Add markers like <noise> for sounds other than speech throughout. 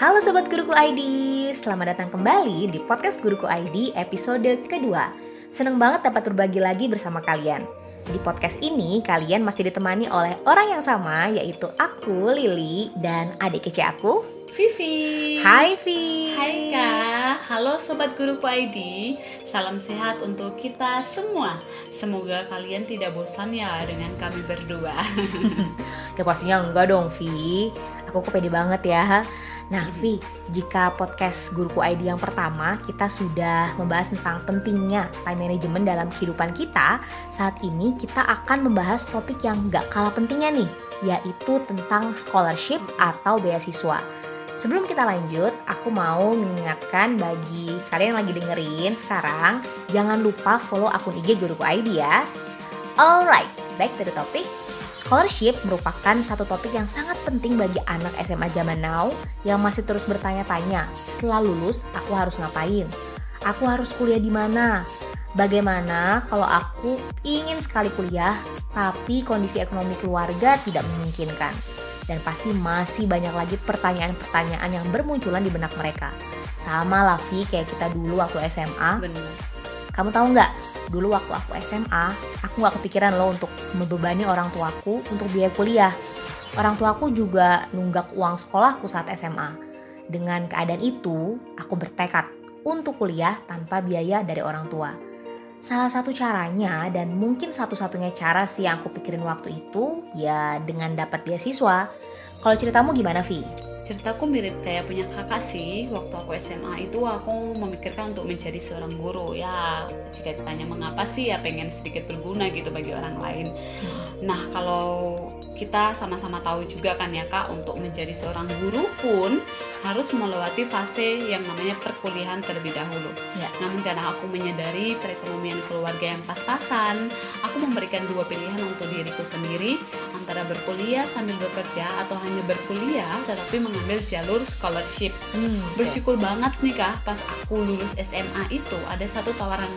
Halo Sobat Guruku ID, selamat datang kembali di podcast Guruku ID episode kedua. Seneng banget dapat berbagi lagi bersama kalian. Di podcast ini kalian masih ditemani oleh orang yang sama yaitu aku Lili dan adik kece aku Vivi. Hai Vi. Hai Kak, halo Sobat Guruku ID. Salam sehat untuk kita semua. Semoga kalian tidak bosan ya dengan kami berdua. <laughs> ya pastinya enggak dong Vi. Aku kok pede banget ya. Nah, Vi, jika podcast Guruku ID yang pertama kita sudah membahas tentang pentingnya time management dalam kehidupan kita, saat ini kita akan membahas topik yang gak kalah pentingnya nih, yaitu tentang scholarship atau beasiswa. Sebelum kita lanjut, aku mau mengingatkan bagi kalian yang lagi dengerin sekarang, jangan lupa follow akun IG Guruku ID ya. Alright, back to the topic. Scholarship merupakan satu topik yang sangat penting bagi anak SMA zaman now yang masih terus bertanya-tanya, setelah lulus aku harus ngapain? Aku harus kuliah di mana? Bagaimana kalau aku ingin sekali kuliah tapi kondisi ekonomi keluarga tidak memungkinkan? Dan pasti masih banyak lagi pertanyaan-pertanyaan yang bermunculan di benak mereka. Sama lah Vi kayak kita dulu waktu SMA. Benar. Kamu tahu nggak? Dulu waktu aku SMA, aku nggak kepikiran loh untuk membebani orang tuaku untuk biaya kuliah. Orang tuaku juga nunggak uang sekolahku saat SMA. Dengan keadaan itu, aku bertekad untuk kuliah tanpa biaya dari orang tua. Salah satu caranya dan mungkin satu-satunya cara sih yang aku pikirin waktu itu ya dengan dapat beasiswa. Kalau ceritamu gimana, Vi? Ceritaku mirip kayak punya kakak sih. Waktu aku SMA itu aku memikirkan untuk menjadi seorang guru. Ya, jika ditanya mengapa sih ya pengen sedikit berguna gitu bagi orang lain. Nah, kalau kita sama-sama tahu juga kan ya Kak, untuk menjadi seorang guru pun harus melewati fase yang namanya perkuliahan terlebih dahulu. Ya. Namun karena aku menyadari perekonomian keluarga yang pas-pasan, aku memberikan dua pilihan untuk diriku sendiri antara berkuliah sambil bekerja atau hanya berkuliah tetapi mengambil jalur scholarship. Hmm, Bersyukur banget nih Kak, pas aku lulus SMA itu ada satu tawaran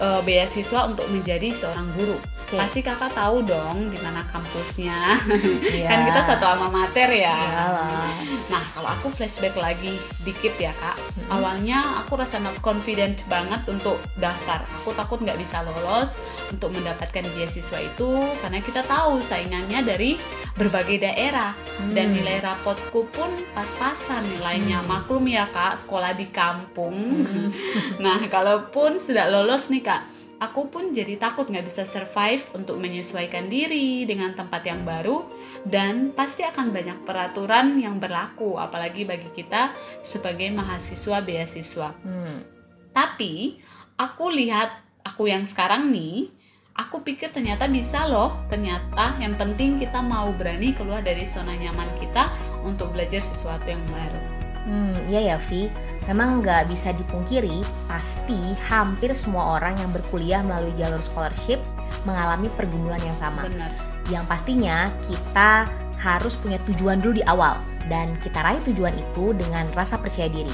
uh, beasiswa untuk menjadi seorang guru. Oke. Pasti kakak tahu dong di mana kampusnya. Iya. kan kita satu alma mater ya. Iyalah. Nah, kalau aku flashback lagi dikit ya kak, Mm-mm. awalnya aku rasa not confident banget untuk daftar. Aku takut nggak bisa lolos untuk mendapatkan beasiswa itu karena kita tahu saingannya dari berbagai daerah dan Hmm. nilai rapotku pun pas-pasan nilainya. Hmm. Maklum ya kak, sekolah di kampung. Hmm. <laughs> Nah, kalaupun sudah lolos nih kak, aku pun jadi takut nggak bisa survive untuk menyesuaikan diri dengan tempat yang baru dan pasti akan banyak peraturan yang berlaku apalagi bagi kita sebagai mahasiswa beasiswa. Hmm. Tapi aku lihat aku yang sekarang nih, aku pikir ternyata bisa loh. Ternyata yang penting kita mau berani keluar dari zona nyaman kita untuk belajar sesuatu yang baru. Hmm, iya ya Vi. Memang nggak bisa dipungkiri, pasti hampir semua orang yang berkuliah melalui jalur scholarship mengalami pergumulan yang sama. Benar. Yang pastinya kita harus punya tujuan dulu di awal dan kita raih tujuan itu dengan rasa percaya diri.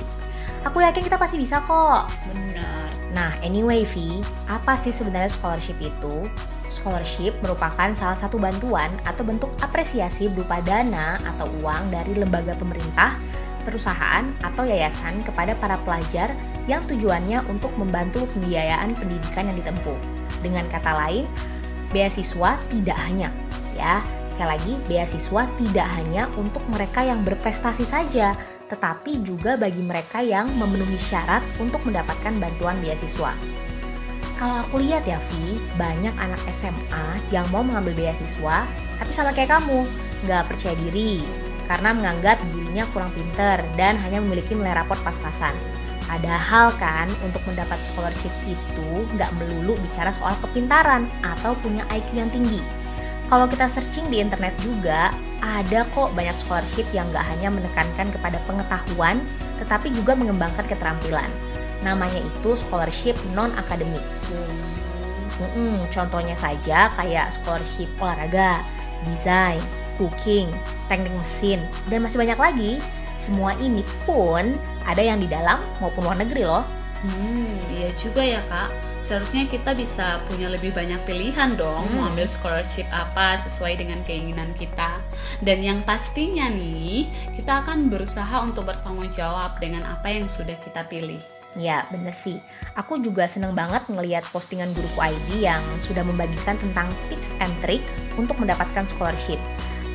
Aku yakin kita pasti bisa kok. Benar. Nah, anyway Vi, apa sih sebenarnya scholarship itu? Scholarship merupakan salah satu bantuan atau bentuk apresiasi berupa dana atau uang dari lembaga pemerintah, perusahaan, atau yayasan kepada para pelajar yang tujuannya untuk membantu pembiayaan pendidikan yang ditempuh. Dengan kata lain, beasiswa tidak hanya ya, sekali lagi beasiswa tidak hanya untuk mereka yang berprestasi saja, tetapi juga bagi mereka yang memenuhi syarat untuk mendapatkan bantuan beasiswa. Kalau aku lihat ya Vi, banyak anak SMA yang mau mengambil beasiswa, tapi sama kayak kamu, nggak percaya diri karena menganggap dirinya kurang pinter dan hanya memiliki nilai raport pas-pasan. Padahal kan untuk mendapat scholarship itu nggak melulu bicara soal kepintaran atau punya IQ yang tinggi. Kalau kita searching di internet juga, ada kok banyak scholarship yang nggak hanya menekankan kepada pengetahuan, tetapi juga mengembangkan keterampilan. Namanya itu scholarship non-akademik. Mm-mm, contohnya saja kayak scholarship olahraga, desain, cooking, teknik mesin, dan masih banyak lagi. Semua ini pun ada yang di dalam maupun luar negeri loh. Hmm, iya juga ya kak. Seharusnya kita bisa punya lebih banyak pilihan dong Hmm. mau ambil scholarship apa sesuai dengan keinginan kita. Dan yang pastinya nih, kita akan berusaha untuk bertanggung jawab dengan apa yang sudah kita pilih. Ya, bener Vi. Aku juga seneng banget ngelihat postingan guruku ID yang sudah membagikan tentang tips and trick untuk mendapatkan scholarship.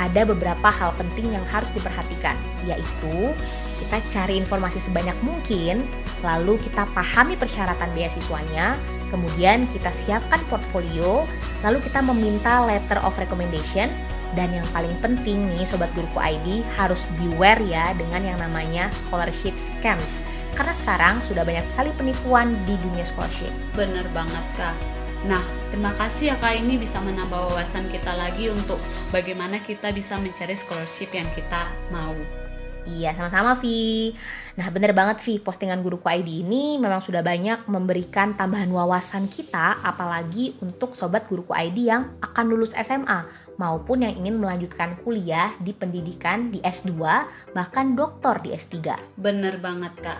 Ada beberapa hal penting yang harus diperhatikan, yaitu kita cari informasi sebanyak mungkin, lalu kita pahami persyaratan beasiswanya, kemudian kita siapkan portfolio, lalu kita meminta letter of recommendation, dan yang paling penting nih Sobat Guruku ID harus beware ya dengan yang namanya scholarship scams. Karena sekarang sudah banyak sekali penipuan di dunia scholarship. Bener banget kak. Nah, terima kasih ya kak ini bisa menambah wawasan kita lagi untuk bagaimana kita bisa mencari scholarship yang kita mau. Iya, sama-sama Vi. Nah, bener banget Vi, postingan Guruku ID ini memang sudah banyak memberikan tambahan wawasan kita, apalagi untuk Sobat Guruku ID yang akan lulus SMA, maupun yang ingin melanjutkan kuliah di pendidikan di S2, bahkan doktor di S3. Bener banget kak.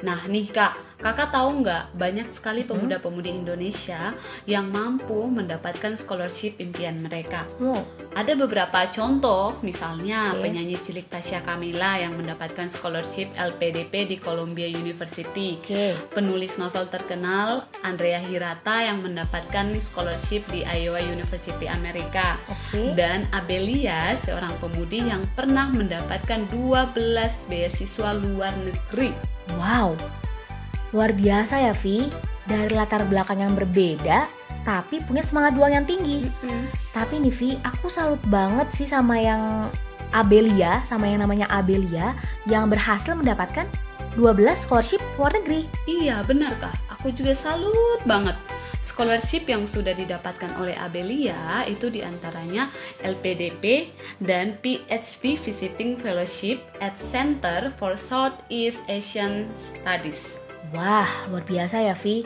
Nah nih kak, kakak tahu nggak banyak sekali Hmm? pemuda-pemudi Indonesia yang mampu mendapatkan scholarship impian mereka. Wow, Ada beberapa contoh, misalnya penyanyi cilik Tasya Kamila yang mendapatkan scholarship LPDP di Columbia University. Penulis novel terkenal Andrea Hirata yang mendapatkan scholarship di Iowa University Amerika. Dan Abelia, seorang pemudi yang pernah mendapatkan 12 beasiswa luar negeri. Wow, luar biasa ya Vi. Dari latar belakang yang berbeda, tapi punya semangat juang yang tinggi. Tapi nih Vi, aku salut banget sih sama yang Abelia, sama yang namanya Abelia yang berhasil mendapatkan 12 scholarship luar negeri. Iya, benar kak. Aku juga salut banget. Scholarship yang sudah didapatkan oleh Abelia itu di antaranya LPDP dan PhD Visiting Fellowship at Center for Southeast Asian Studies. Wah, luar biasa ya Vi.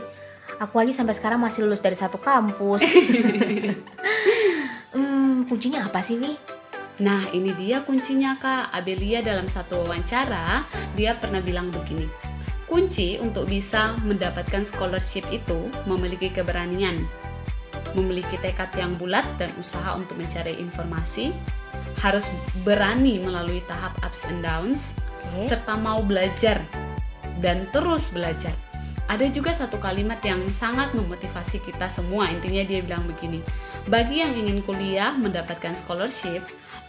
Aku aja sampai sekarang masih lulus dari satu kampus. <laughs> hmm, kuncinya apa sih Vi? Nah, ini dia kuncinya Kak. Abelia dalam satu wawancara, dia pernah bilang begini. Kunci untuk bisa mendapatkan scholarship itu memiliki keberanian, memiliki tekad yang bulat dan usaha untuk mencari informasi, harus berani melalui tahap ups and downs, Oke. serta mau belajar dan terus belajar. Ada juga satu kalimat yang sangat memotivasi kita semua. Intinya dia bilang begini, bagi yang ingin kuliah mendapatkan scholarship,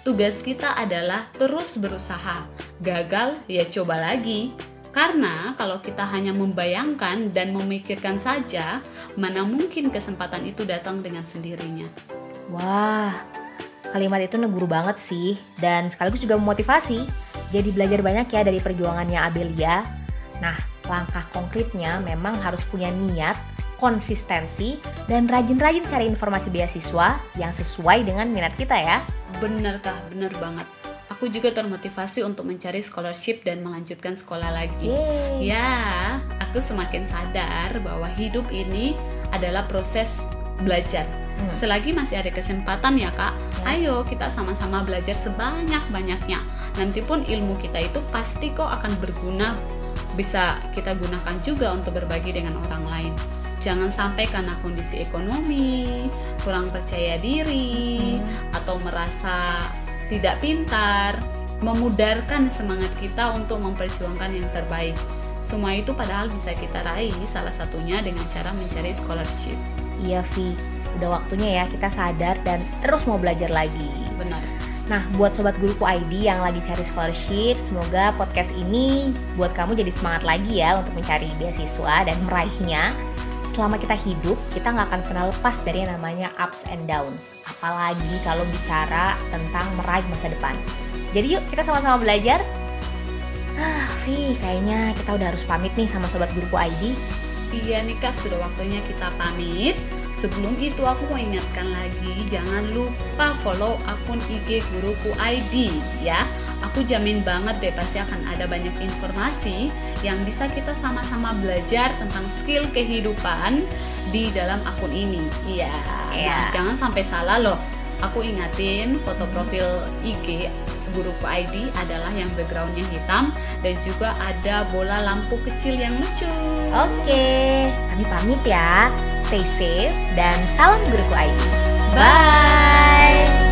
tugas kita adalah terus berusaha. Gagal ya coba lagi. Karena kalau kita hanya membayangkan dan memikirkan saja, mana mungkin kesempatan itu datang dengan sendirinya. Wah, kalimat itu neguru banget sih dan sekaligus juga memotivasi. Jadi belajar banyak ya dari perjuangannya Abelia. Nah, langkah konkretnya memang harus punya niat, konsistensi, dan rajin-rajin cari informasi beasiswa yang sesuai dengan minat kita ya. Bener kah? Bener banget. Aku juga termotivasi untuk mencari scholarship dan melanjutkan sekolah lagi. Yeay. Ya, aku semakin sadar bahwa hidup ini adalah proses belajar. Hmm. Selagi masih ada kesempatan ya kak, Ya. ayo kita sama-sama belajar sebanyak-banyaknya. Nanti pun ilmu kita itu pasti kok akan berguna, bisa kita gunakan juga untuk berbagi dengan orang lain. Jangan sampai karena kondisi ekonomi, kurang percaya diri, Hmm. atau merasa tidak pintar, memudarkan semangat kita untuk memperjuangkan yang terbaik. Semua itu padahal bisa kita raih salah satunya dengan cara mencari scholarship. Iya Vi, udah waktunya ya kita sadar dan terus mau belajar lagi. Benar. Nah, buat sobat guruku ID yang lagi cari scholarship, semoga podcast ini buat kamu jadi semangat lagi ya untuk mencari beasiswa dan meraihnya. Selama kita hidup, kita nggak akan pernah lepas dari yang namanya ups and downs. Apalagi kalau bicara tentang meraih masa depan. Jadi yuk kita sama-sama belajar. Ah, Vi, kayaknya kita udah harus pamit nih sama sobat guruku ID. Iya nih kak, sudah waktunya kita pamit. Sebelum itu aku mau ingatkan lagi, jangan lupa follow akun IG Guruku ID ya. Aku jamin banget deh pasti akan ada banyak informasi yang bisa kita sama-sama belajar tentang skill kehidupan di dalam akun ini. Iya. Nah, jangan sampai salah loh. Aku ingatin foto profil IG guruku ID adalah yang backgroundnya hitam dan juga ada bola lampu kecil yang lucu. Oke, kami pamit ya. Stay safe dan salam guruku ID. Bye.